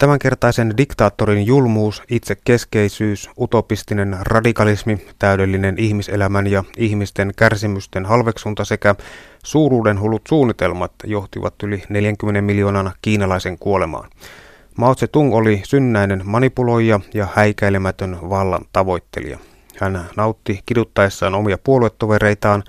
Tämänkertaisen diktaattorin julmuus, itsekeskeisyys, utopistinen radikalismi, täydellinen ihmiselämän ja ihmisten kärsimysten halveksunta sekä suuruuden hullut suunnitelmat johtivat yli 40 miljoonan kiinalaisen kuolemaan. Mao Tse-tung oli synnäinen manipuloija ja häikäilemätön vallan tavoittelija. Hän nautti kiduttaessaan omia puoluetovereitaan,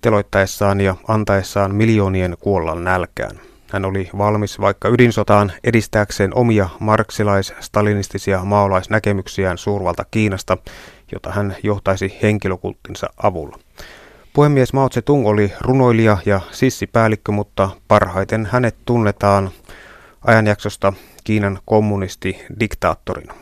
teloittaessaan ja antaessaan miljoonien kuolla nälkään. Hän oli valmis vaikka ydinsotaan edistääkseen omia marksilais-stalinistisia maolaisnäkemyksiään suurvalta Kiinasta, jota hän johtaisi henkilökulttinsa avulla. Puhemies Mao Tse-tung oli runoilija ja sissipäällikkö, mutta parhaiten hänet tunnetaan ajanjaksosta Kiinan kommunisti-diktaattorina.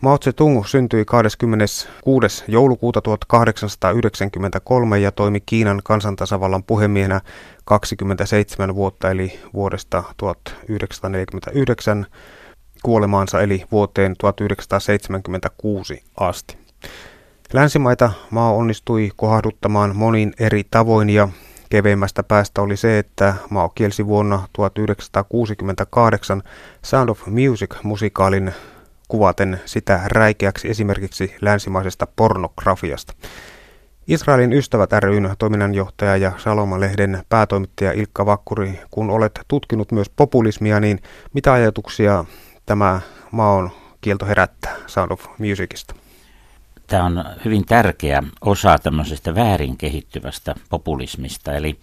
Mao Tse-tung syntyi 26. joulukuuta 1893 ja toimi Kiinan kansantasavallan puhemiehenä 27 vuotta eli vuodesta 1949 kuolemaansa eli vuoteen 1976 asti. Länsimaita Mao onnistui kohduttamaan monin eri tavoin ja keveimmästä päästä oli se, että Mao kielsi vuonna 1968 Sound of Music-musikaalin kuvaten sitä räikeäksi esimerkiksi länsimaisesta pornografiasta. Israelin ystävät ryn toiminnanjohtaja ja Saloma-lehden päätoimittaja Ilkka Vakkuri, kun olet tutkinut myös populismia, niin mitä ajatuksia tämä maon kielto herättää Sound of Musicista? Tämä on hyvin tärkeä osa tämmöisestä väärin kehittyvästä populismista, eli,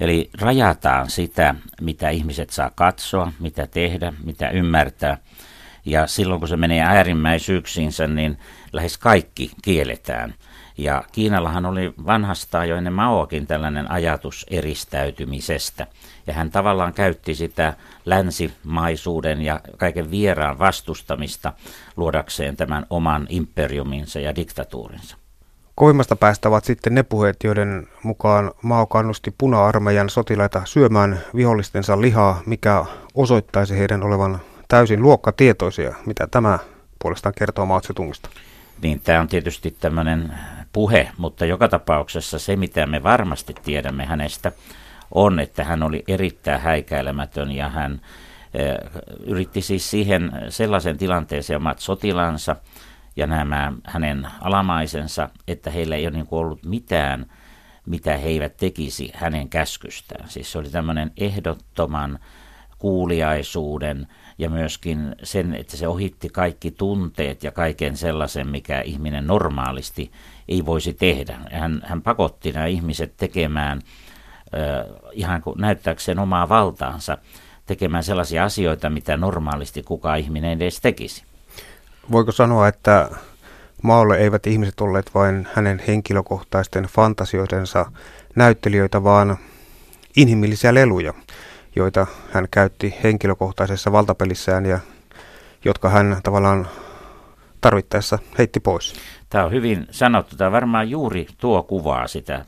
eli rajataan sitä, mitä ihmiset saa katsoa, mitä tehdä, mitä ymmärtää – ja silloin kun se menee äärimmäisyyksiinsä, niin lähes kaikki kielletään. Ja Kiinallahan oli vanhastaan jo ennen Maoakin tällainen ajatus eristäytymisestä. Ja hän tavallaan käytti sitä länsimaisuuden ja kaiken vieraan vastustamista luodakseen tämän oman imperiuminsa ja diktatuurinsa. Koimmasta päästä ovat sitten ne puheet, joiden mukaan Mao kannusti puna-armeijan sotilaita syömään vihollistensa lihaa, mikä osoittaisi heidän olevan täysin luokkatietoisia, mitä tämä puolestaan kertoo Mao Tse-tungista. Niin, tämä on tietysti tämmöinen puhe, mutta joka tapauksessa se, mitä me varmasti tiedämme hänestä, on, että hän oli erittäin häikäilemätön ja hän eh, yritti siis siihen sellaisen tilanteeseen omat sotilansa ja nämä hänen alamaisensa, että heillä ei ole niin ollut mitään, mitä he eivät tekisi hänen käskystään. Siis se oli tämmöinen ehdottoman kuuliaisuuden, ja myöskin sen, että se ohitti kaikki tunteet ja kaiken sellaisen, mikä ihminen normaalisti ei voisi tehdä. Hän, hän pakotti nämä ihmiset tekemään äh, ihan kuin näyttääkseen omaa valtaansa, tekemään sellaisia asioita, mitä normaalisti kukaan ihminen edes tekisi. Voiko sanoa, että Maalle eivät ihmiset olleet vain hänen henkilökohtaisten fantasioidensa näyttelijöitä, vaan inhimillisiä leluja? joita hän käytti henkilökohtaisessa valtapelissään ja jotka hän tavallaan tarvittaessa heitti pois. Tämä on hyvin sanottu. Tämä varmaan juuri tuo kuvaa sitä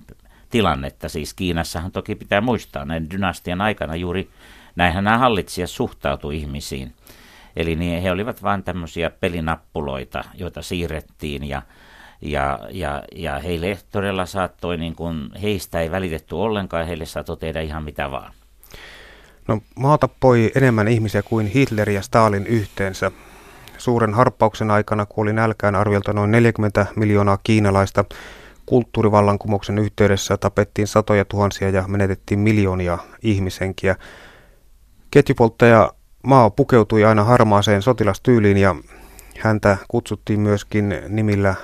tilannetta. Siis Kiinassahan toki pitää muistaa näiden dynastian aikana juuri näinhän nämä hallitsijat suhtautui ihmisiin. Eli niin he olivat vain tämmöisiä pelinappuloita, joita siirrettiin ja, ja, ja, ja heille todella saattoi, niin kuin, heistä ei välitetty ollenkaan ja heille saattoi tehdä ihan mitä vaan. No, maa tappoi enemmän ihmisiä kuin Hitler ja Stalin yhteensä. Suuren harppauksen aikana kuoli nälkään arviolta noin 40 miljoonaa kiinalaista. Kulttuurivallankumouksen yhteydessä tapettiin satoja tuhansia ja menetettiin miljoonia ihmishenkiä. Ketjupolttaja Mao pukeutui aina harmaaseen sotilastyyliin ja häntä kutsuttiin myöskin nimillä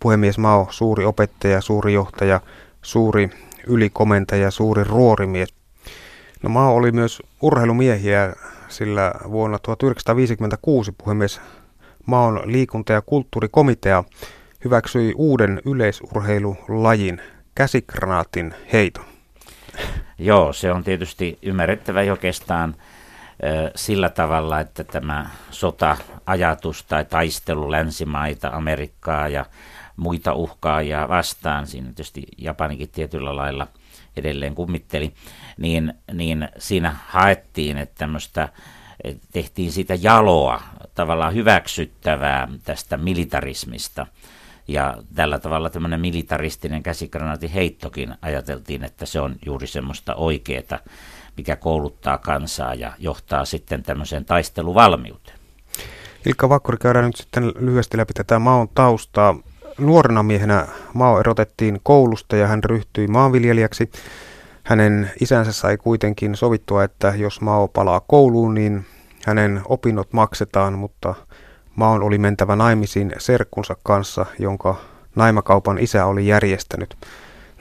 puhemies Mao, suuri opettaja, suuri johtaja, suuri ylikomentaja, suuri ruorimies. No Mao oli myös urheilumiehiä, sillä vuonna 1956 puhemies Maon liikunta- ja kulttuurikomitea hyväksyi uuden yleisurheilulajin, käsikranaatin heiton. Joo, se on tietysti ymmärrettävä oikeastaan sillä tavalla, että tämä sota-ajatus tai taistelu länsimaita, Amerikkaa ja muita uhkaajia vastaan, siinä tietysti Japanikin tietyllä lailla – edelleen kummitteli, niin, niin siinä haettiin, että tämmöistä tehtiin siitä jaloa, tavallaan hyväksyttävää tästä militarismista. Ja tällä tavalla tämmöinen militaristinen käsikranaatin heittokin ajateltiin, että se on juuri semmoista oikeaa, mikä kouluttaa kansaa ja johtaa sitten tämmöiseen taisteluvalmiuteen. Ilkka Vakkuri, käydään nyt sitten lyhyesti läpi tätä Maon taustaa. Nuorena miehenä Mao erotettiin koulusta ja hän ryhtyi maanviljelijäksi. Hänen isänsä sai kuitenkin sovittua, että jos Mao palaa kouluun, niin hänen opinnot maksetaan, mutta Maon oli mentävä naimisiin serkkunsa kanssa, jonka naimakaupan isä oli järjestänyt.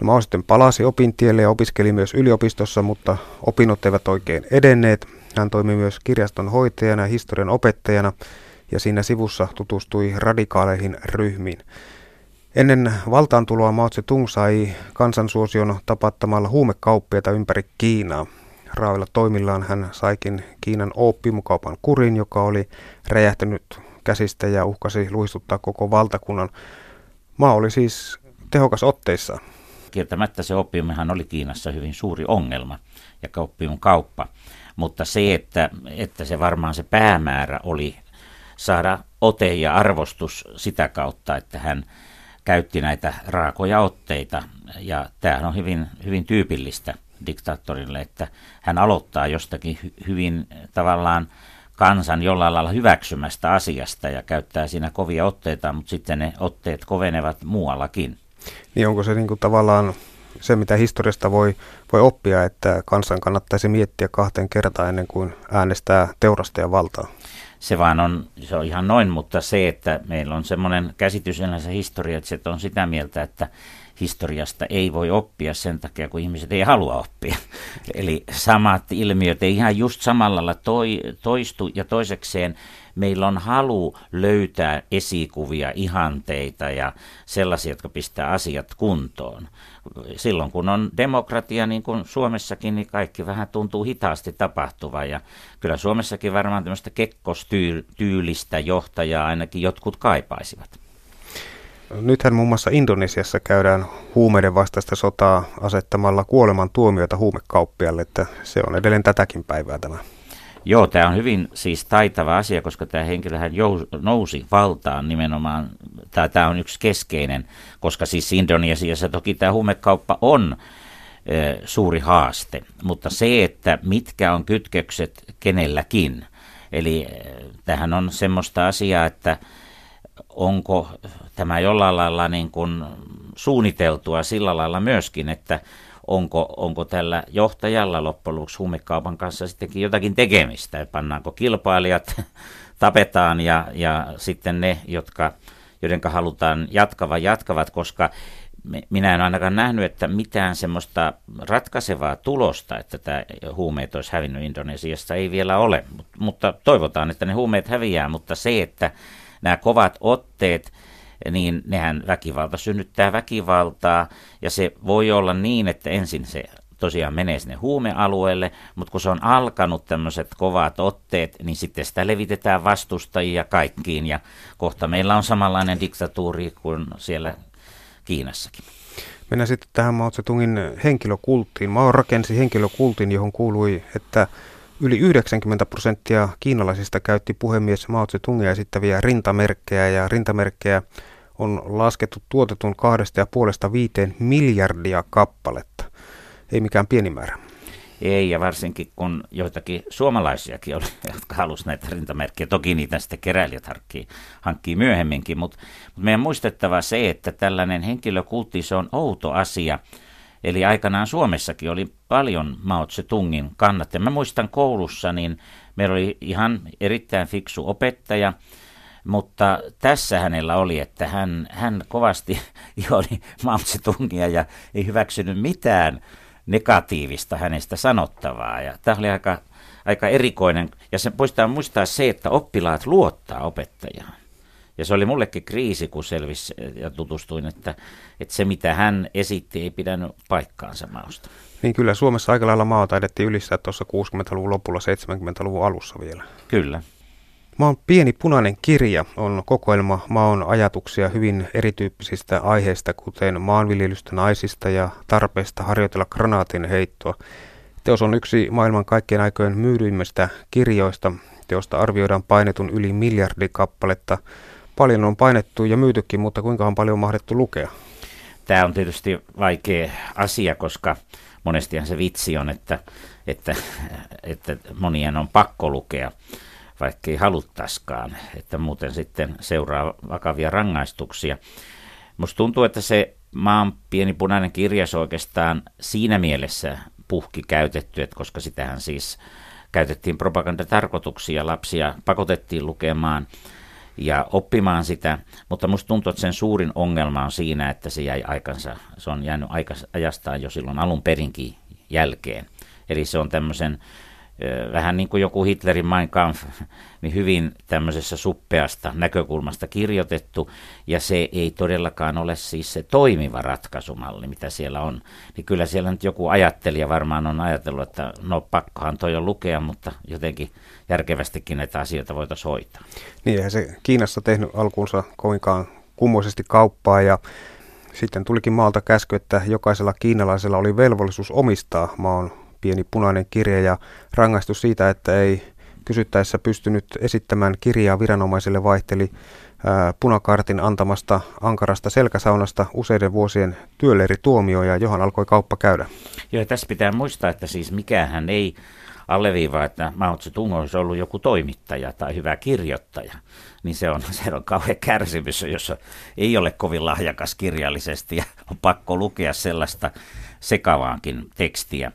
No, Mao sitten palasi opintielle ja opiskeli myös yliopistossa, mutta opinnot eivät oikein edenneet. Hän toimi myös kirjaston hoitajana ja historian opettajana ja siinä sivussa tutustui radikaaleihin ryhmiin. Ennen valtaantuloa Mao Tse-tung sai kansansuosion tapattamalla huumekauppiaita ympäri Kiinaa. Raavilla toimillaan hän saikin Kiinan oppimukaupan kurin, joka oli räjähtänyt käsistä ja uhkasi luistuttaa koko valtakunnan. Maa oli siis tehokas otteissa. Kieltämättä se oppiumihan oli Kiinassa hyvin suuri ongelma ja oppiumin kauppa. Mutta se, että, että se varmaan se päämäärä oli saada ote ja arvostus sitä kautta, että hän käytti näitä raakoja otteita. Ja tämähän on hyvin, hyvin tyypillistä diktaattorille, että hän aloittaa jostakin hy- hyvin tavallaan kansan jollain lailla hyväksymästä asiasta ja käyttää siinä kovia otteita, mutta sitten ne otteet kovenevat muuallakin. Niin onko se niin kuin tavallaan se, mitä historiasta voi, voi oppia, että kansan kannattaisi miettiä kahteen kertaan ennen kuin äänestää teurastajan valtaa? Se vaan on, se on ihan noin, mutta se, että meillä on semmoinen käsitys yleensä historia, että se on sitä mieltä, että historiasta ei voi oppia sen takia, kun ihmiset ei halua oppia. Eli samat ilmiöt ei ihan just samalla lailla toi, toistu ja toisekseen meillä on halu löytää esikuvia, ihanteita ja sellaisia, jotka pistää asiat kuntoon. Silloin kun on demokratia, niin kuin Suomessakin, niin kaikki vähän tuntuu hitaasti tapahtuvan. Ja kyllä Suomessakin varmaan tämmöistä kekkostyylistä johtajaa ainakin jotkut kaipaisivat. Nythän muun muassa Indonesiassa käydään huumeiden vastaista sotaa asettamalla kuoleman tuomioita huumekauppialle, että se on edelleen tätäkin päivää tämä. Joo, tämä on hyvin siis taitava asia, koska tämä henkilöhän nousi valtaan nimenomaan, tämä on yksi keskeinen, koska siis Indonesiassa toki tämä huumekauppa on e, suuri haaste, mutta se, että mitkä on kytkökset kenelläkin, eli tähän on semmoista asiaa, että onko tämä jollain lailla niin kuin suunniteltua sillä lailla myöskin, että onko, onko tällä johtajalla loppujen lopuksi huumekaupan kanssa sittenkin jotakin tekemistä, että pannaanko kilpailijat, tapetaan ja, ja sitten ne, jotka, joiden halutaan jatkavan, jatkavat, koska minä en ainakaan nähnyt, että mitään semmoista ratkaisevaa tulosta, että tämä huumeet olisi hävinnyt Indonesiasta, ei vielä ole. Mutta toivotaan, että ne huumeet häviää, mutta se, että nämä kovat otteet, niin nehän väkivalta synnyttää väkivaltaa, ja se voi olla niin, että ensin se tosiaan menee sinne huumealueelle, mutta kun se on alkanut tämmöiset kovat otteet, niin sitten sitä levitetään vastustajia kaikkiin, ja kohta meillä on samanlainen diktatuuri kuin siellä Kiinassakin. Mennään sitten tähän Mao Tse-tungin henkilökulttiin. Mao rakensi henkilökultin, johon kuului, että Yli 90 prosenttia kiinalaisista käytti puhemies Mao Tse-tungia esittäviä rintamerkkejä ja rintamerkkejä on laskettu tuotetun kahdesta ja puolesta viiteen miljardia kappaletta. Ei mikään pieni määrä. Ei, ja varsinkin kun joitakin suomalaisiakin oli, jotka halusivat näitä rintamerkkejä. Toki niitä sitten keräilijät hankkii, hankkii myöhemminkin, mutta, mutta meidän muistettava se, että tällainen henkilökultti, se on outo asia – Eli aikanaan Suomessakin oli paljon Mao Tse-tungin kannattajia. Mä muistan koulussa, niin meillä oli ihan erittäin fiksu opettaja, mutta tässä hänellä oli, että hän, hän kovasti oli Mao Tse-tungia ja ei hyväksynyt mitään negatiivista hänestä sanottavaa. Ja tämä oli aika, aika erikoinen. Ja se muistaa muistaa se, että oppilaat luottaa opettajaan. Ja se oli mullekin kriisi, kun selvisi ja tutustuin, että, että se mitä hän esitti ei pidänyt paikkaansa mausta. Niin kyllä Suomessa aika lailla maa taidettiin ylistää tuossa 60-luvun lopulla, 70-luvun alussa vielä. Kyllä. Maan pieni punainen kirja on kokoelma maan ajatuksia hyvin erityyppisistä aiheista, kuten maanviljelystä, naisista ja tarpeesta harjoitella granaatin heittoa. Teos on yksi maailman kaikkien aikojen myydyimmistä kirjoista. Teosta arvioidaan painetun yli miljardi kappaletta Paljon on painettu ja myytykin, mutta kuinka on paljon mahdettu lukea? tämä on tietysti vaikea asia, koska monestihan se vitsi on, että, että, että monien on pakko lukea, vaikka ei haluttaiskaan, että muuten sitten seuraa vakavia rangaistuksia. Musta tuntuu, että se maan pieni punainen kirjas oikeastaan siinä mielessä puhki käytetty, että koska sitähän siis käytettiin propagandatarkoituksia, lapsia pakotettiin lukemaan ja oppimaan sitä, mutta musta tuntuu, että sen suurin ongelma on siinä, että se jäi aikansa, se on jäänyt aikas, ajastaan jo silloin alun perinkin jälkeen. Eli se on tämmöisen vähän niin kuin joku Hitlerin Mein Kampf, niin hyvin tämmöisessä suppeasta näkökulmasta kirjoitettu, ja se ei todellakaan ole siis se toimiva ratkaisumalli, mitä siellä on. Niin kyllä siellä nyt joku ajattelija varmaan on ajatellut, että no pakkohan toi on lukea, mutta jotenkin järkevästikin näitä asioita voitaisiin hoitaa. Niin, eihän se Kiinassa tehnyt alkuunsa kovinkaan kummoisesti kauppaa, ja sitten tulikin maalta käsky, että jokaisella kiinalaisella oli velvollisuus omistaa maan pieni punainen kirja ja rangaistus siitä, että ei kysyttäessä pystynyt esittämään kirjaa viranomaiselle vaihteli punakartin antamasta ankarasta selkäsaunasta useiden vuosien työleirituomioja, johon alkoi kauppa käydä. Joo, tässä pitää muistaa, että siis mikähän ei alleviivaa, että Mao Zedong olisi ollut joku toimittaja tai hyvä kirjoittaja, niin se on, se on kauhean kärsimys, jossa ei ole kovin lahjakas kirjallisesti ja on pakko lukea sellaista sekavaankin tekstiä.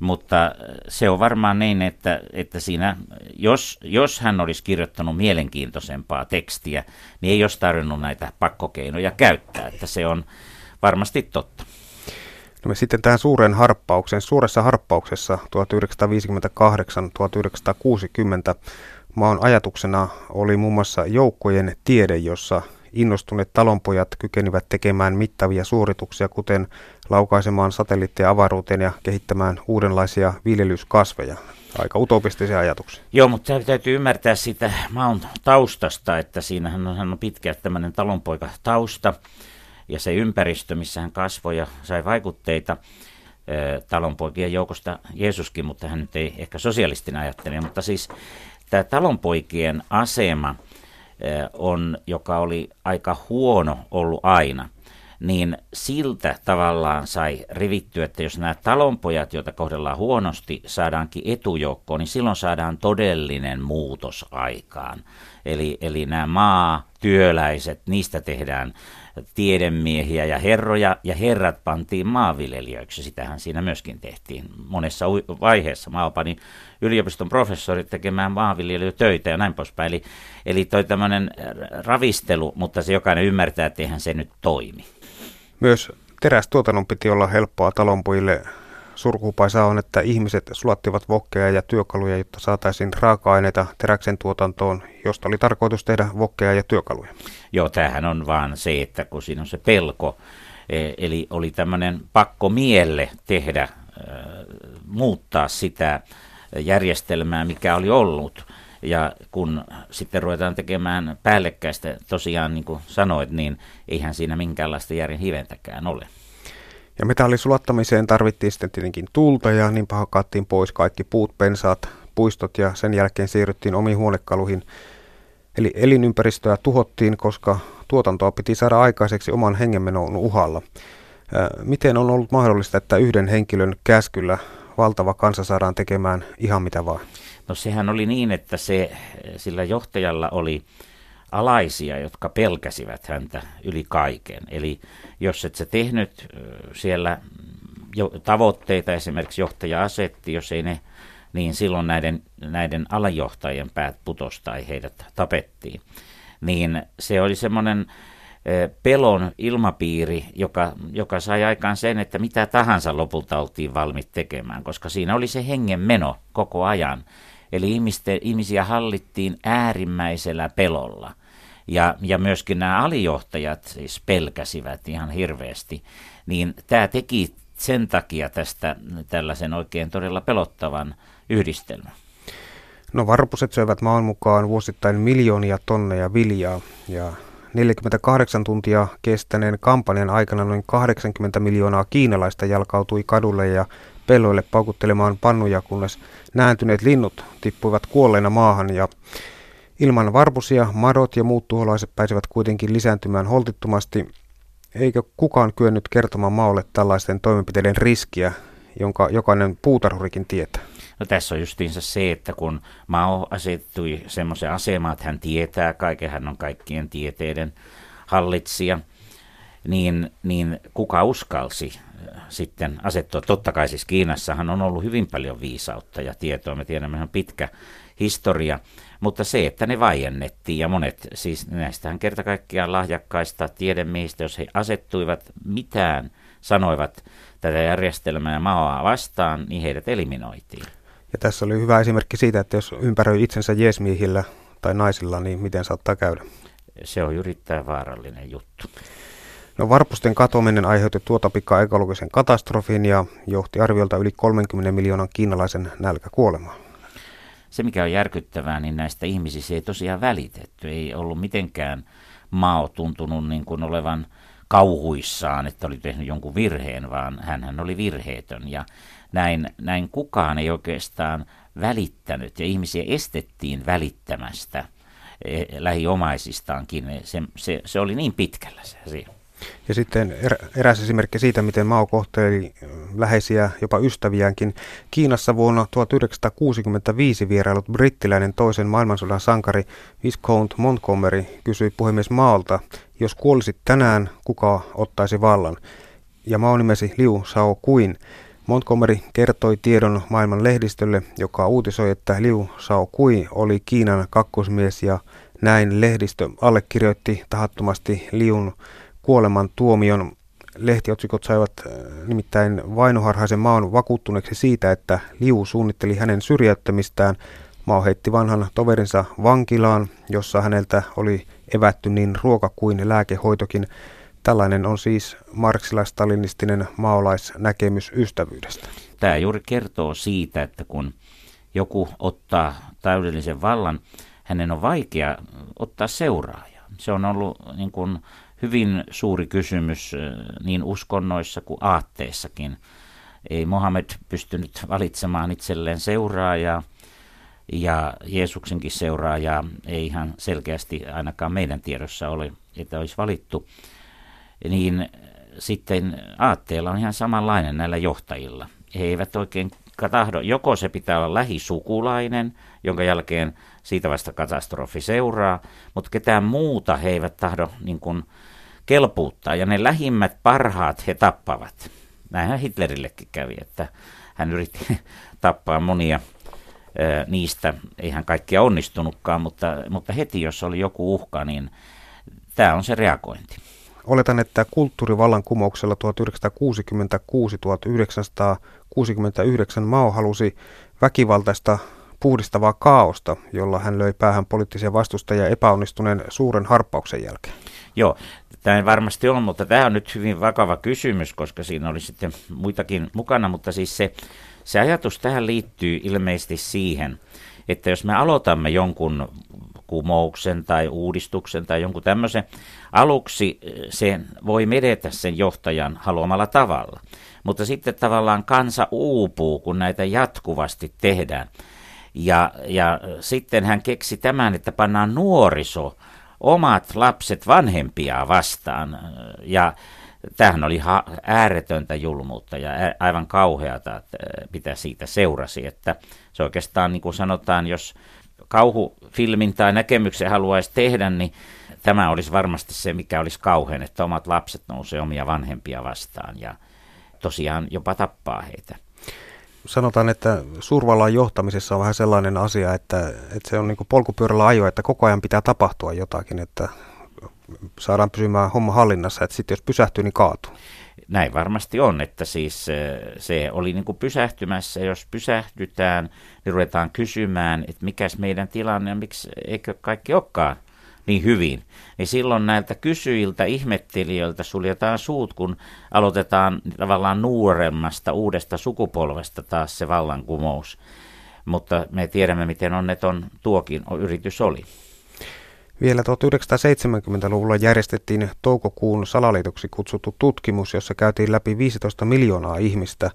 Mutta se on varmaan niin, että, että siinä, jos, jos hän olisi kirjoittanut mielenkiintoisempaa tekstiä, niin ei olisi tarvinnut näitä pakkokeinoja käyttää, että se on varmasti totta. No me sitten tähän suuren harppaukseen. Suuressa harppauksessa 1958-1960 maan ajatuksena oli muun muassa joukkojen tiede, jossa innostuneet talonpojat kykenivät tekemään mittavia suorituksia, kuten laukaisemaan satelliitteja avaruuteen ja kehittämään uudenlaisia viljelyskasveja. Aika utopistisia ajatuksia. Joo, mutta täytyy ymmärtää sitä maun taustasta, että siinähän on, hän on pitkä tämmöinen talonpoika tausta ja se ympäristö, missä hän kasvoi ja sai vaikutteita talonpoikien joukosta Jeesuskin, mutta hän nyt ei ehkä sosialistina ajattele, mutta siis tämä talonpoikien asema – on, joka oli aika huono ollut aina, niin siltä tavallaan sai rivittyä, että jos nämä talonpojat, joita kohdellaan huonosti, saadaankin etujoukkoon, niin silloin saadaan todellinen muutos aikaan. Eli, eli nämä maatyöläiset, niistä tehdään tiedemiehiä ja herroja, ja herrat pantiin maanviljelijöiksi. Sitähän siinä myöskin tehtiin. Monessa vaiheessa maa pani yliopiston professorit tekemään maanviljelijötöitä ja näin poispäin. Eli, eli toi tämmöinen ravistelu, mutta se jokainen ymmärtää, että eihän se nyt toimi. Myös terästuotannon piti olla helppoa talonpojille surkuupaisa on, että ihmiset sulattivat vokkeja ja työkaluja, jotta saataisiin raaka-aineita teräksen tuotantoon, josta oli tarkoitus tehdä vokkeja ja työkaluja. Joo, tämähän on vaan se, että kun siinä on se pelko, e, eli oli tämmöinen pakko mielle tehdä, e, muuttaa sitä järjestelmää, mikä oli ollut. Ja kun sitten ruvetaan tekemään päällekkäistä, tosiaan niin kuin sanoit, niin eihän siinä minkäänlaista järjen hiventäkään ole. Ja metallisulattamiseen tarvittiin sitten tietenkin tulta ja niin hakattiin pois kaikki puut, pensaat, puistot ja sen jälkeen siirryttiin omiin huonekaluihin. Eli elinympäristöä tuhottiin, koska tuotantoa piti saada aikaiseksi oman hengenmenon uhalla. Miten on ollut mahdollista, että yhden henkilön käskyllä valtava kansa saadaan tekemään ihan mitä vaan? No sehän oli niin, että se, sillä johtajalla oli alaisia, jotka pelkäsivät häntä yli kaiken. Eli jos et sä tehnyt siellä jo, tavoitteita, esimerkiksi johtaja asetti, jos ei ne, niin silloin näiden, näiden alajohtajien päät putosi tai heidät tapettiin. Niin se oli semmoinen pelon ilmapiiri, joka, joka sai aikaan sen, että mitä tahansa lopulta oltiin valmiit tekemään, koska siinä oli se hengen meno koko ajan. Eli ihmisten, ihmisiä hallittiin äärimmäisellä pelolla. Ja, ja myöskin nämä alijohtajat siis pelkäsivät ihan hirveästi. Niin tämä teki sen takia tästä tällaisen oikein todella pelottavan yhdistelmän. No varpuset syövät maan mukaan vuosittain miljoonia tonneja viljaa ja 48 tuntia kestäneen kampanjan aikana noin 80 miljoonaa kiinalaista jalkautui kadulle ja pelloille paukuttelemaan pannuja, kunnes nääntyneet linnut tippuivat kuolleina maahan ja ilman varpusia madot ja muut tuholaiset pääsivät kuitenkin lisääntymään holtittomasti Eikö kukaan kyennyt kertomaan Maolle tällaisten toimenpiteiden riskiä, jonka jokainen puutarhurikin tietää? No tässä on justiinsa se, että kun Mao asettui semmoisen asemaan, että hän tietää kaiken, hän on kaikkien tieteiden hallitsija, niin, niin kuka uskalsi äh, sitten asettua? Totta kai siis Kiinassahan on ollut hyvin paljon viisautta ja tietoa, me tiedämme ihan pitkä historia, mutta se, että ne vaiennettiin ja monet, siis näistähän kerta kaikkiaan lahjakkaista tiedemiehistä, jos he asettuivat mitään, sanoivat tätä järjestelmää ja maaa vastaan, niin heidät eliminoitiin. Ja tässä oli hyvä esimerkki siitä, että jos ympäröi itsensä jeesmiehillä tai naisilla, niin miten saattaa käydä? Se on yrittää vaarallinen juttu. No varpusten katoaminen aiheutti tuota pikaa ekologisen katastrofin ja johti arviolta yli 30 miljoonan kiinalaisen nälkäkuolemaan. Se mikä on järkyttävää, niin näistä ihmisistä ei tosiaan välitetty. Ei ollut mitenkään Mao tuntunut niin kuin olevan kauhuissaan, että oli tehnyt jonkun virheen, vaan hän oli virheetön. Ja näin, näin kukaan ei oikeastaan välittänyt ja ihmisiä estettiin välittämästä eh, lähiomaisistaankin. Se, se, se oli niin pitkällä se asia. Ja sitten eräs esimerkki siitä, miten Mao kohteli läheisiä, jopa ystäviäänkin. Kiinassa vuonna 1965 vierailut brittiläinen toisen maailmansodan sankari Viscount Montgomery kysyi puhemies Maalta, jos kuolisit tänään, kuka ottaisi vallan? Ja Mao nimesi Liu Shao Kuin. Montgomery kertoi tiedon maailman lehdistölle, joka uutisoi, että Liu Shao Kui oli Kiinan kakkosmies ja näin lehdistö allekirjoitti tahattomasti Liun kuoleman tuomion. Lehtiotsikot saivat äh, nimittäin vainoharhaisen maon vakuuttuneeksi siitä, että Liu suunnitteli hänen syrjäyttämistään. Mao heitti vanhan toverinsa vankilaan, jossa häneltä oli evätty niin ruoka kuin lääkehoitokin. Tällainen on siis marksilaisstalinistinen maolaisnäkemys ystävyydestä. Tämä juuri kertoo siitä, että kun joku ottaa täydellisen vallan, hänen on vaikea ottaa seuraajaa. Se on ollut niin kuin hyvin suuri kysymys niin uskonnoissa kuin aatteessakin. Ei Mohammed pystynyt valitsemaan itselleen seuraajaa, ja Jeesuksenkin seuraajaa ei ihan selkeästi ainakaan meidän tiedossa ole, että olisi valittu. Niin sitten aatteella on ihan samanlainen näillä johtajilla. He eivät oikein tahdo, joko se pitää olla lähisukulainen, jonka jälkeen siitä vasta katastrofi seuraa, mutta ketään muuta he eivät tahdo niin kuin, kelpuuttaa, ja ne lähimmät parhaat he tappavat. Näinhän Hitlerillekin kävi, että hän yritti tappaa monia niistä, eihän kaikkia onnistunutkaan, mutta, mutta heti jos oli joku uhka, niin tämä on se reagointi. Oletan, että kulttuurivallankumouksella 1966-1969 Mao halusi väkivaltaista puhdistavaa kaaosta, jolla hän löi päähän poliittisia vastustajia epäonnistuneen suuren harppauksen jälkeen. Joo, tämä varmasti on, mutta tämä on nyt hyvin vakava kysymys, koska siinä oli sitten muitakin mukana, mutta siis se, se ajatus tähän liittyy ilmeisesti siihen, että jos me aloitamme jonkun kumouksen tai uudistuksen tai jonkun tämmöisen, aluksi se voi medetä sen johtajan haluamalla tavalla. Mutta sitten tavallaan kansa uupuu, kun näitä jatkuvasti tehdään. Ja, ja sitten hän keksi tämän, että pannaan nuoriso, omat lapset vanhempia vastaan. Ja tämähän oli ha- ääretöntä julmuutta ja aivan kauheata, että mitä siitä seurasi. Että se oikeastaan niin kuin sanotaan, jos kauhufilmin tai näkemyksen haluaisi tehdä, niin tämä olisi varmasti se, mikä olisi kauhean, että omat lapset nousee omia vanhempia vastaan ja tosiaan jopa tappaa heitä sanotaan, että suurvallan johtamisessa on vähän sellainen asia, että, että se on niin polkupyörällä ajo, että koko ajan pitää tapahtua jotakin, että saadaan pysymään homma hallinnassa, että sitten jos pysähtyy, niin kaatuu. Näin varmasti on, että siis se oli niin kuin pysähtymässä, jos pysähdytään, niin ruvetaan kysymään, että mikäs meidän tilanne on, miksi eikö kaikki olekaan niin hyvin, niin silloin näiltä kysyjiltä, ihmettelijöiltä suljetaan suut, kun aloitetaan tavallaan nuoremmasta, uudesta sukupolvesta taas se vallankumous. Mutta me tiedämme, miten onneton tuokin yritys oli. Vielä 1970-luvulla järjestettiin toukokuun salaliitoksi kutsuttu tutkimus, jossa käytiin läpi 15 miljoonaa ihmistä.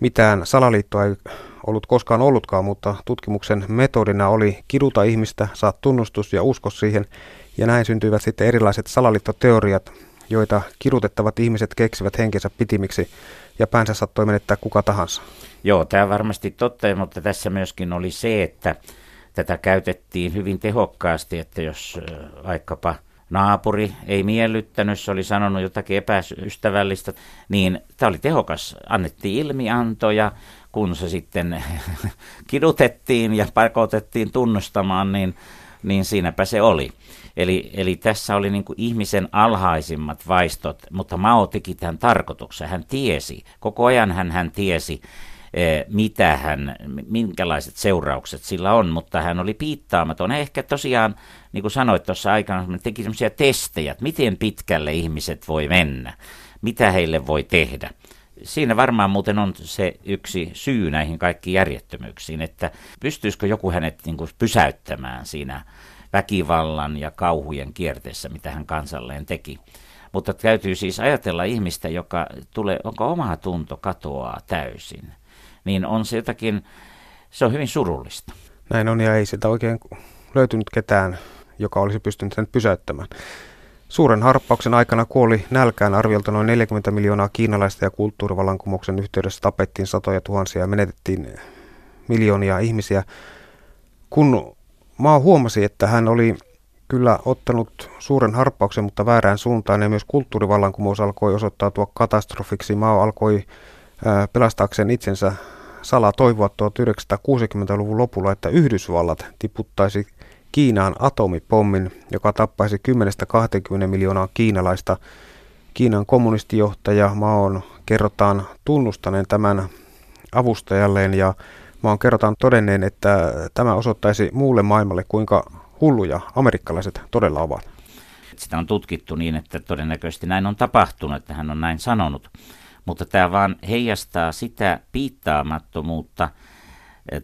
Mitään salaliittoa ei ollut koskaan ollutkaan, mutta tutkimuksen metodina oli kiduta ihmistä, saa tunnustus ja usko siihen, ja näin syntyivät sitten erilaiset salaliittoteoriat, joita kidutettavat ihmiset keksivät henkensä pitimiksi ja päänsä saattoi menettää kuka tahansa. Joo, tämä varmasti totta, mutta tässä myöskin oli se, että tätä käytettiin hyvin tehokkaasti, että jos vaikkapa naapuri ei miellyttänyt, se oli sanonut jotakin epäystävällistä, niin tämä oli tehokas. Annettiin ilmiantoja, kun se sitten kidutettiin ja pakotettiin tunnustamaan, niin, niin siinäpä se oli. Eli, eli tässä oli niin ihmisen alhaisimmat vaistot, mutta Mao teki tämän tarkoituksen. Hän tiesi, koko ajan hän, hän tiesi, eh, mitä hän, minkälaiset seuraukset sillä on, mutta hän oli piittaamaton. Ehkä tosiaan, niin kuin sanoit tuossa aikana, hän teki sellaisia testejä, että miten pitkälle ihmiset voi mennä, mitä heille voi tehdä. Siinä varmaan muuten on se yksi syy näihin kaikkiin järjettömyyksiin, että pystyisikö joku hänet niin kuin pysäyttämään siinä väkivallan ja kauhujen kierteessä, mitä hän kansalleen teki. Mutta täytyy siis ajatella ihmistä, joka tulee, onko oma tunto katoaa täysin. Niin on se jotakin, se on hyvin surullista. Näin on ja ei sitä oikein löytynyt ketään, joka olisi pystynyt sen pysäyttämään. Suuren harppauksen aikana kuoli nälkään arviolta noin 40 miljoonaa kiinalaista ja kulttuurivallankumouksen yhteydessä tapettiin satoja tuhansia ja menetettiin miljoonia ihmisiä. Kun Maa huomasi, että hän oli kyllä ottanut suuren harppauksen, mutta väärään suuntaan ja myös kulttuurivallankumous alkoi osoittautua katastrofiksi. Mao alkoi pelastaakseen itsensä salaa toivoa 1960-luvun lopulla, että Yhdysvallat tiputtaisi Kiinaan atomipommin, joka tappaisi 10-20 miljoonaa kiinalaista. Kiinan kommunistijohtaja Maon kerrotaan tunnustaneen tämän avustajalleen ja vaan kerrotaan todenneen, että tämä osoittaisi muulle maailmalle, kuinka hulluja amerikkalaiset todella ovat. Sitä on tutkittu niin, että todennäköisesti näin on tapahtunut, että hän on näin sanonut. Mutta tämä vaan heijastaa sitä piittaamattomuutta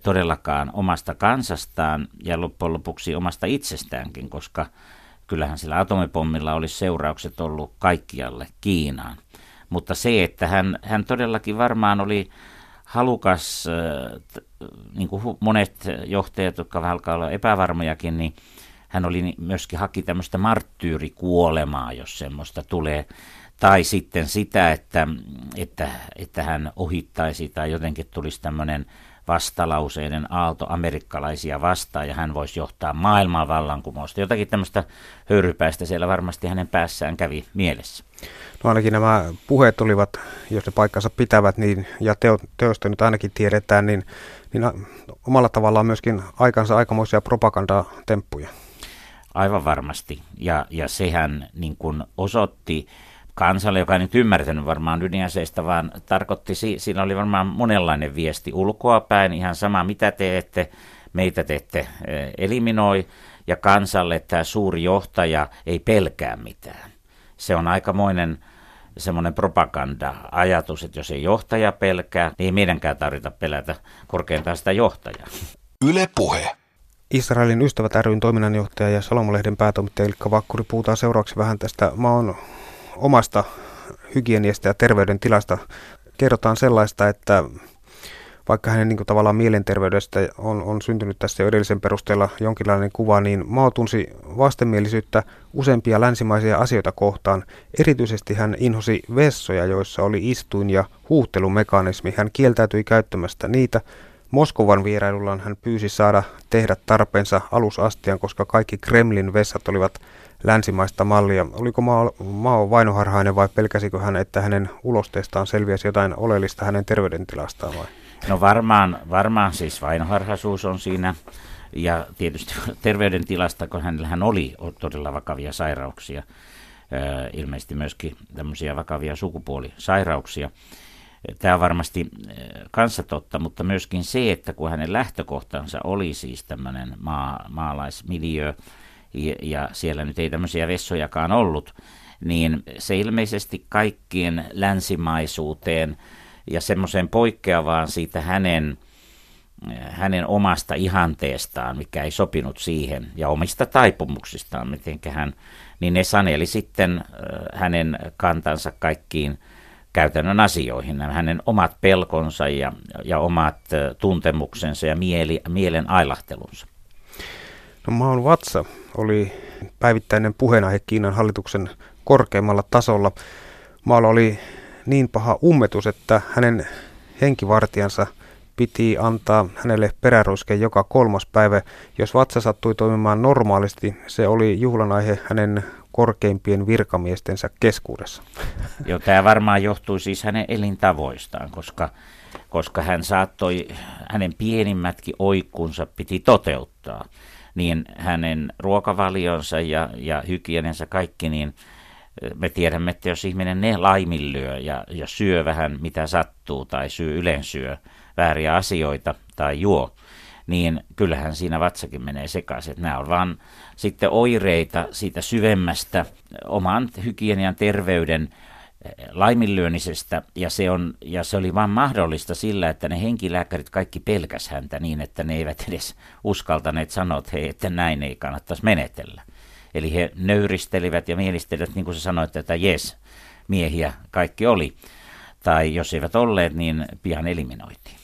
todellakaan omasta kansastaan ja loppujen lopuksi omasta itsestäänkin, koska kyllähän sillä atomipommilla olisi seuraukset ollut kaikkialle Kiinaan. Mutta se, että hän, hän todellakin varmaan oli halukas, niin kuin monet johtajat, jotka alkaa olla epävarmojakin, niin hän oli myöskin haki tämmöistä marttyyrikuolemaa, jos semmoista tulee. Tai sitten sitä, että, että, että hän ohittaisi tai jotenkin tulisi tämmöinen vastalauseiden aalto amerikkalaisia vastaan ja hän voisi johtaa maailman vallankumousta. Jotakin tämmöistä höyrypäistä siellä varmasti hänen päässään kävi mielessä. No ainakin nämä puheet olivat, jos ne paikkansa pitävät, niin, ja teo, teosta nyt ainakin tiedetään, niin, niin omalla tavallaan myöskin aikansa aikamoisia propagandatemppuja. Aivan varmasti. Ja, ja sehän niin kuin osoitti kansalle, joka ei nyt ymmärtänyt varmaan ydinaseista, vaan tarkoitti, siinä oli varmaan monenlainen viesti ulkoa päin, ihan sama mitä teette, meitä te ette eh, eliminoi, ja kansalle tämä suuri johtaja ei pelkää mitään. Se on aikamoinen semmoinen propaganda-ajatus, että jos ei johtaja pelkää, niin ei meidänkään tarvita pelätä korkeintaan sitä johtajaa. Yle puhe. Israelin ystävät ryn toiminnanjohtaja ja Salomolehden päätoimittaja Ilkka Vakkuri puhutaan seuraavaksi vähän tästä maan omasta hygieniasta ja terveydentilasta. Kerrotaan sellaista, että vaikka hänen niin kuin, tavallaan mielenterveydestä on, on syntynyt tässä jo edellisen perusteella jonkinlainen kuva, niin Mao tunsi vastenmielisyyttä useampia länsimaisia asioita kohtaan. Erityisesti hän inhosi vessoja, joissa oli istuin ja huuhtelumekanismi. Hän kieltäytyi käyttämästä niitä. Moskovan vierailullaan hän pyysi saada tehdä tarpeensa alusastian, koska kaikki Kremlin vessat olivat länsimaista mallia. Oliko Mao, vainoharhainen vai pelkäsikö hän, että hänen ulosteestaan selviäisi jotain oleellista hänen terveydentilastaan vai? No varmaan, varmaan siis vainoharhaisuus on siinä ja tietysti terveydentilasta, kun hänellähän oli todella vakavia sairauksia, ilmeisesti myöskin tämmöisiä vakavia sukupuolisairauksia. Tämä on varmasti kanssa totta, mutta myöskin se, että kun hänen lähtökohtansa oli siis tämmöinen maa, maalaismiljö, ja, ja siellä nyt ei tämmöisiä vessojakaan ollut, niin se ilmeisesti kaikkien länsimaisuuteen – ja semmoiseen poikkeavaan siitä hänen, hänen omasta ihanteestaan, mikä ei sopinut siihen, ja omista taipumuksistaan, miten hän, niin ne saneli sitten hänen kantansa kaikkiin käytännön asioihin, hänen omat pelkonsa ja, ja omat tuntemuksensa ja mieli, mielen ailahtelunsa. No Maun vatsa oli päivittäinen puheenaihe Kiinan hallituksen korkeimmalla tasolla. Maalla oli niin paha ummetus, että hänen henkivartijansa piti antaa hänelle peräruiske joka kolmas päivä. Jos vatsa sattui toimimaan normaalisti, se oli juhlan aihe hänen korkeimpien virkamiestensä keskuudessa. Joo, tämä varmaan johtui siis hänen elintavoistaan, koska, koska hän saattoi, hänen pienimmätkin oikkunsa piti toteuttaa. Niin hänen ruokavalionsa ja, ja hygienensä kaikki, niin me tiedämme, että jos ihminen ne laiminlyö ja, ja syö vähän mitä sattuu tai syö ylensyö vääriä asioita tai juo, niin kyllähän siinä vatsakin menee sekaisin. Nämä on vaan sitten oireita siitä syvemmästä oman hygienian terveyden laiminlyönnisestä, ja se, on, ja se oli vain mahdollista sillä, että ne henkilääkärit kaikki pelkäs häntä niin, että ne eivät edes uskaltaneet sanoa, että hei, että näin ei kannattaisi menetellä. Eli he nöyristelivät ja mielistelivät, niin kuin sä sanoit, että jes, miehiä kaikki oli. Tai jos eivät olleet, niin pian eliminoitiin.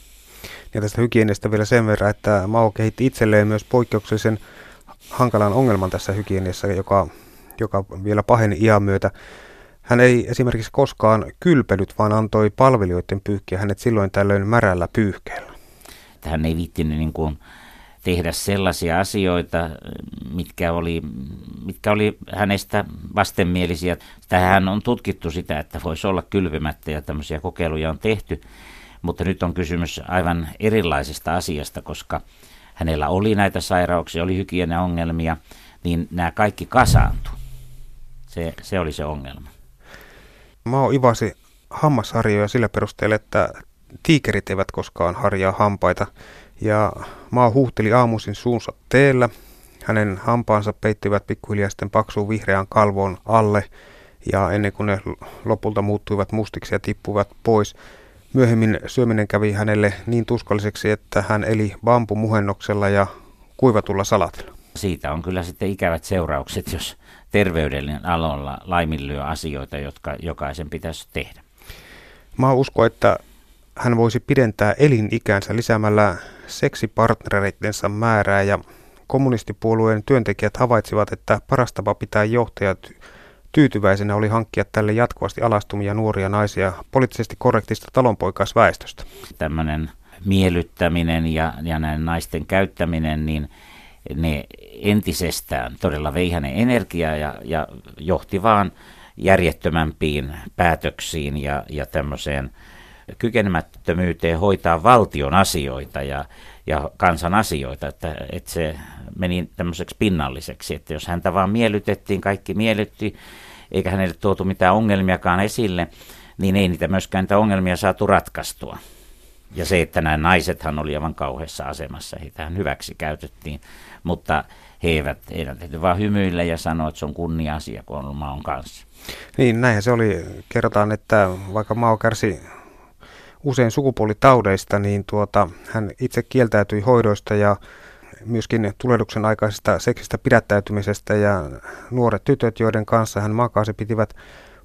Ja tästä hygieniasta vielä sen verran, että Mao kehitti itselleen myös poikkeuksellisen hankalan ongelman tässä hygieniassa, joka, joka vielä paheni iän myötä. Hän ei esimerkiksi koskaan kylpenyt, vaan antoi palvelijoiden pyyhkiä hänet silloin tällöin märällä pyyhkeellä. Hän ei viittinyt niin kuin tehdä sellaisia asioita, mitkä oli, mitkä oli hänestä vastenmielisiä. Tähän on tutkittu sitä, että voisi olla kylvimättä ja tämmöisiä kokeiluja on tehty. Mutta nyt on kysymys aivan erilaisesta asiasta, koska hänellä oli näitä sairauksia, oli hygieniaongelmia, niin nämä kaikki kasaantu. Se, se oli se ongelma. Mao ivasi hammasharjoja sillä perusteella, että tiikerit eivät koskaan harjaa hampaita. Ja Mao huuhteli aamuisin suunsa teellä. Hänen hampaansa peittivät pikkuhiljaa sitten paksuun vihreään kalvoon alle. Ja ennen kuin ne lopulta muuttuivat mustiksi ja tippuivat pois, Myöhemmin syöminen kävi hänelle niin tuskalliseksi, että hän eli bambumuhennoksella ja kuivatulla salatilla. Siitä on kyllä sitten ikävät seuraukset, jos terveydellinen alolla laiminlyö asioita, jotka jokaisen pitäisi tehdä. Mä uskon, että hän voisi pidentää elinikänsä lisäämällä seksipartnereittensa määrää ja kommunistipuolueen työntekijät havaitsivat, että paras tapa pitää johtajat Tyytyväisenä oli hankkia tälle jatkuvasti alastumia nuoria naisia poliittisesti korrektista talonpoikaisväestöstä. Tämmöinen miellyttäminen ja, ja näiden naisten käyttäminen, niin ne entisestään todella vei hänen energiaa ja, ja johti vaan järjettömämpiin päätöksiin ja, ja tämmöiseen kykenemättömyyteen hoitaa valtion asioita ja, ja kansan asioita, että, että se meni tämmöiseksi pinnalliseksi, että jos häntä vaan miellytettiin, kaikki miellytti, eikä hänelle tuotu mitään ongelmiakaan esille, niin ei niitä myöskään niitä ongelmia saatu ratkaistua. Ja se, että nämä naisethan oli aivan kauheassa asemassa, heitähän hyväksi käytettiin, mutta he eivät, heidän täytyy vaan hymyillä ja sanoa, että se on kunnia-asia, kun on maon kanssa. Niin, näinhän se oli. Kerrotaan, että vaikka Mao kärsi usein sukupuolitaudeista, niin tuota, hän itse kieltäytyi hoidoista ja myöskin tulehduksen aikaisesta seksistä pidättäytymisestä ja nuoret tytöt, joiden kanssa hän makasi, pitivät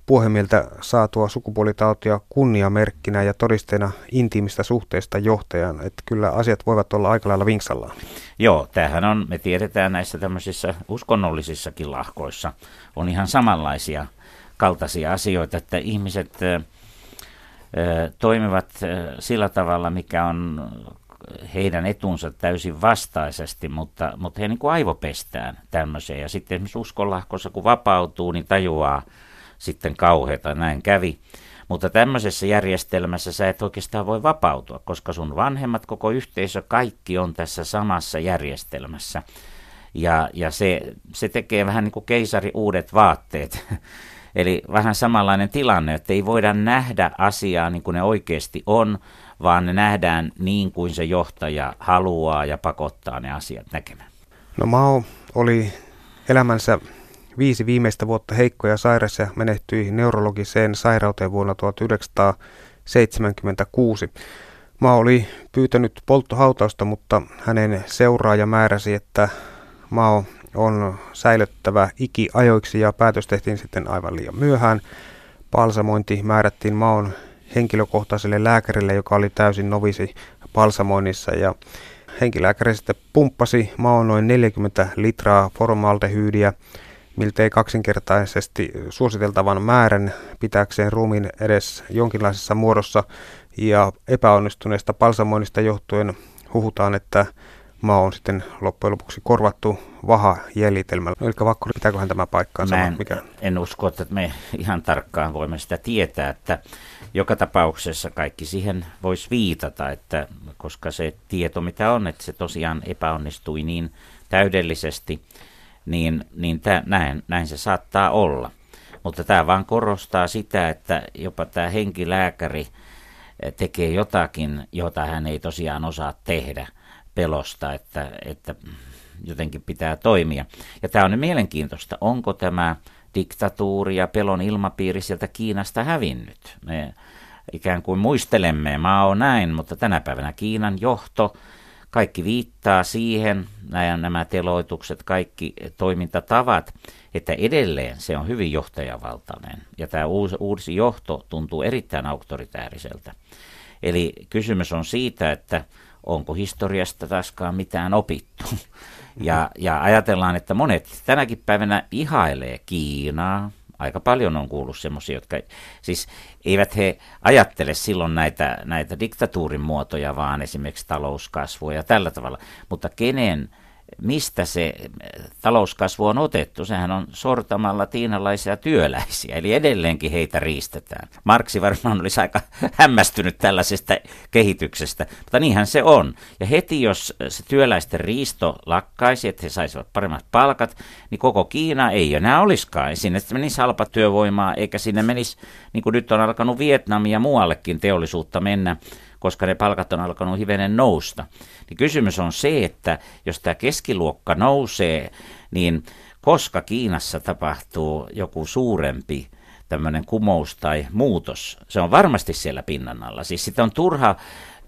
puhemiltä saatua sukupuolitautia kunniamerkkinä ja todisteena intiimistä suhteesta johtajan. Että kyllä asiat voivat olla aika lailla vinksallaan. Joo, tämähän on, me tiedetään näissä tämmöisissä uskonnollisissakin lahkoissa, on ihan samanlaisia kaltaisia asioita, että ihmiset toimivat sillä tavalla, mikä on heidän etunsa täysin vastaisesti, mutta, mutta he niin kuin aivopestään tämmöiseen. Ja sitten esimerkiksi uskonlahkossa, kun vapautuu, niin tajuaa sitten kauheita, näin kävi. Mutta tämmöisessä järjestelmässä sä et oikeastaan voi vapautua, koska sun vanhemmat, koko yhteisö, kaikki on tässä samassa järjestelmässä. Ja, ja se, se tekee vähän niin kuin keisari uudet vaatteet. Eli vähän samanlainen tilanne, että ei voida nähdä asiaa niin kuin ne oikeasti on, vaan ne nähdään niin kuin se johtaja haluaa ja pakottaa ne asiat näkemään. No Mao oli elämänsä viisi viimeistä vuotta heikko ja sairas ja menehtyi neurologiseen sairauteen vuonna 1976. Mao oli pyytänyt polttohautausta, mutta hänen seuraaja määräsi, että Mao on säilyttävä ajoiksi ja päätös tehtiin sitten aivan liian myöhään. Palsamointi määrättiin Maon henkilökohtaiselle lääkärille, joka oli täysin novisi palsamoinnissa ja henkilääkäri sitten pumppasi Maon noin 40 litraa formaldehyydiä miltei kaksinkertaisesti suositeltavan määrän pitääkseen ruumiin edes jonkinlaisessa muodossa ja epäonnistuneesta palsamoinnista johtuen huhutaan, että maa on sitten loppujen lopuksi korvattu vaha-jäljitelmällä. Eli Vakkuri, pitääköhän tämä paikkaansa? Mä en, Mikä? en usko, että me ihan tarkkaan voimme sitä tietää, että joka tapauksessa kaikki siihen voisi viitata, että koska se tieto mitä on, että se tosiaan epäonnistui niin täydellisesti, niin, niin tämä, näin, näin se saattaa olla. Mutta tämä vaan korostaa sitä, että jopa tämä henkilääkäri tekee jotakin, jota hän ei tosiaan osaa tehdä pelosta, että, että jotenkin pitää toimia. Ja tämä on nyt mielenkiintoista, onko tämä diktatuuri ja pelon ilmapiiri sieltä Kiinasta hävinnyt. Me ikään kuin muistelemme, maa on näin, mutta tänä päivänä Kiinan johto, kaikki viittaa siihen, nämä, nämä teloitukset, kaikki toimintatavat, että edelleen se on hyvin johtajavaltainen. Ja tämä uusi, uusi johto tuntuu erittäin auktoritääriseltä. Eli kysymys on siitä, että onko historiasta taaskaan mitään opittu. Ja, ja ajatellaan, että monet tänäkin päivänä ihailee Kiinaa. Aika paljon on kuullut semmoisia, jotka siis eivät he ajattele silloin näitä, näitä diktatuurin muotoja, vaan esimerkiksi talouskasvua ja tällä tavalla. Mutta kenen mistä se talouskasvu on otettu. Sehän on sortamalla tiinalaisia työläisiä, eli edelleenkin heitä riistetään. Marksi varmaan olisi aika hämmästynyt tällaisesta kehityksestä, mutta niinhän se on. Ja heti jos se työläisten riisto lakkaisi, että he saisivat paremmat palkat, niin koko Kiina ei enää olisikaan. Sinne menisi halpa työvoimaa, eikä sinne menisi, niin kuin nyt on alkanut Vietnam ja muuallekin teollisuutta mennä, koska ne palkat on alkanut hivenen nousta. Niin kysymys on se, että jos tämä keskiluokka nousee, niin koska Kiinassa tapahtuu joku suurempi tämmöinen kumous tai muutos, se on varmasti siellä pinnan alla. Siis sitä on turha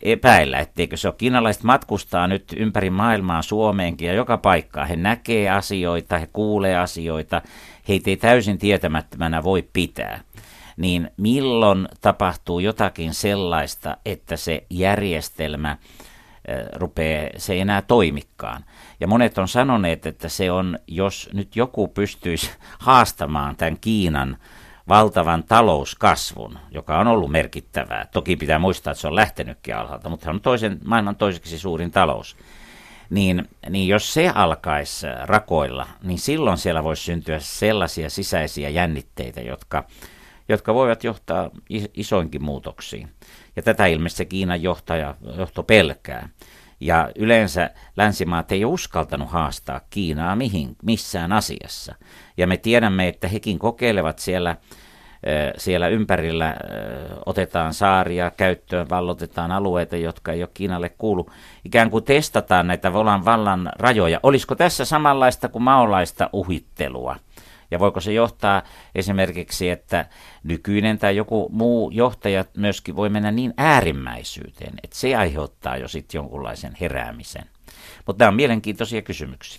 epäillä, etteikö se ole. Kiinalaiset matkustaa nyt ympäri maailmaa Suomeenkin ja joka paikkaa. He näkee asioita, he kuulee asioita, heitä ei täysin tietämättömänä voi pitää niin milloin tapahtuu jotakin sellaista, että se järjestelmä rupeaa, se ei enää toimikaan. Ja monet on sanoneet, että se on, jos nyt joku pystyisi haastamaan tämän Kiinan valtavan talouskasvun, joka on ollut merkittävää. Toki pitää muistaa, että se on lähtenytkin alhaalta, mutta se on toisen, maailman toiseksi suurin talous. Niin, niin jos se alkaisi rakoilla, niin silloin siellä voisi syntyä sellaisia sisäisiä jännitteitä, jotka, jotka voivat johtaa isoinkin muutoksiin. Ja tätä ilmeisesti Kiinan johtaja, johto pelkää. Ja yleensä länsimaat ei uskaltanut haastaa Kiinaa mihin, missään asiassa. Ja me tiedämme, että hekin kokeilevat siellä, siellä ympärillä, otetaan saaria käyttöön, vallotetaan alueita, jotka ei ole Kiinalle kuulu. Ikään kuin testataan näitä volan vallan rajoja. Olisiko tässä samanlaista kuin maolaista uhittelua? Ja voiko se johtaa esimerkiksi, että nykyinen tai joku muu johtaja myöskin voi mennä niin äärimmäisyyteen, että se aiheuttaa jo sitten jonkunlaisen heräämisen. Mutta nämä on mielenkiintoisia kysymyksiä.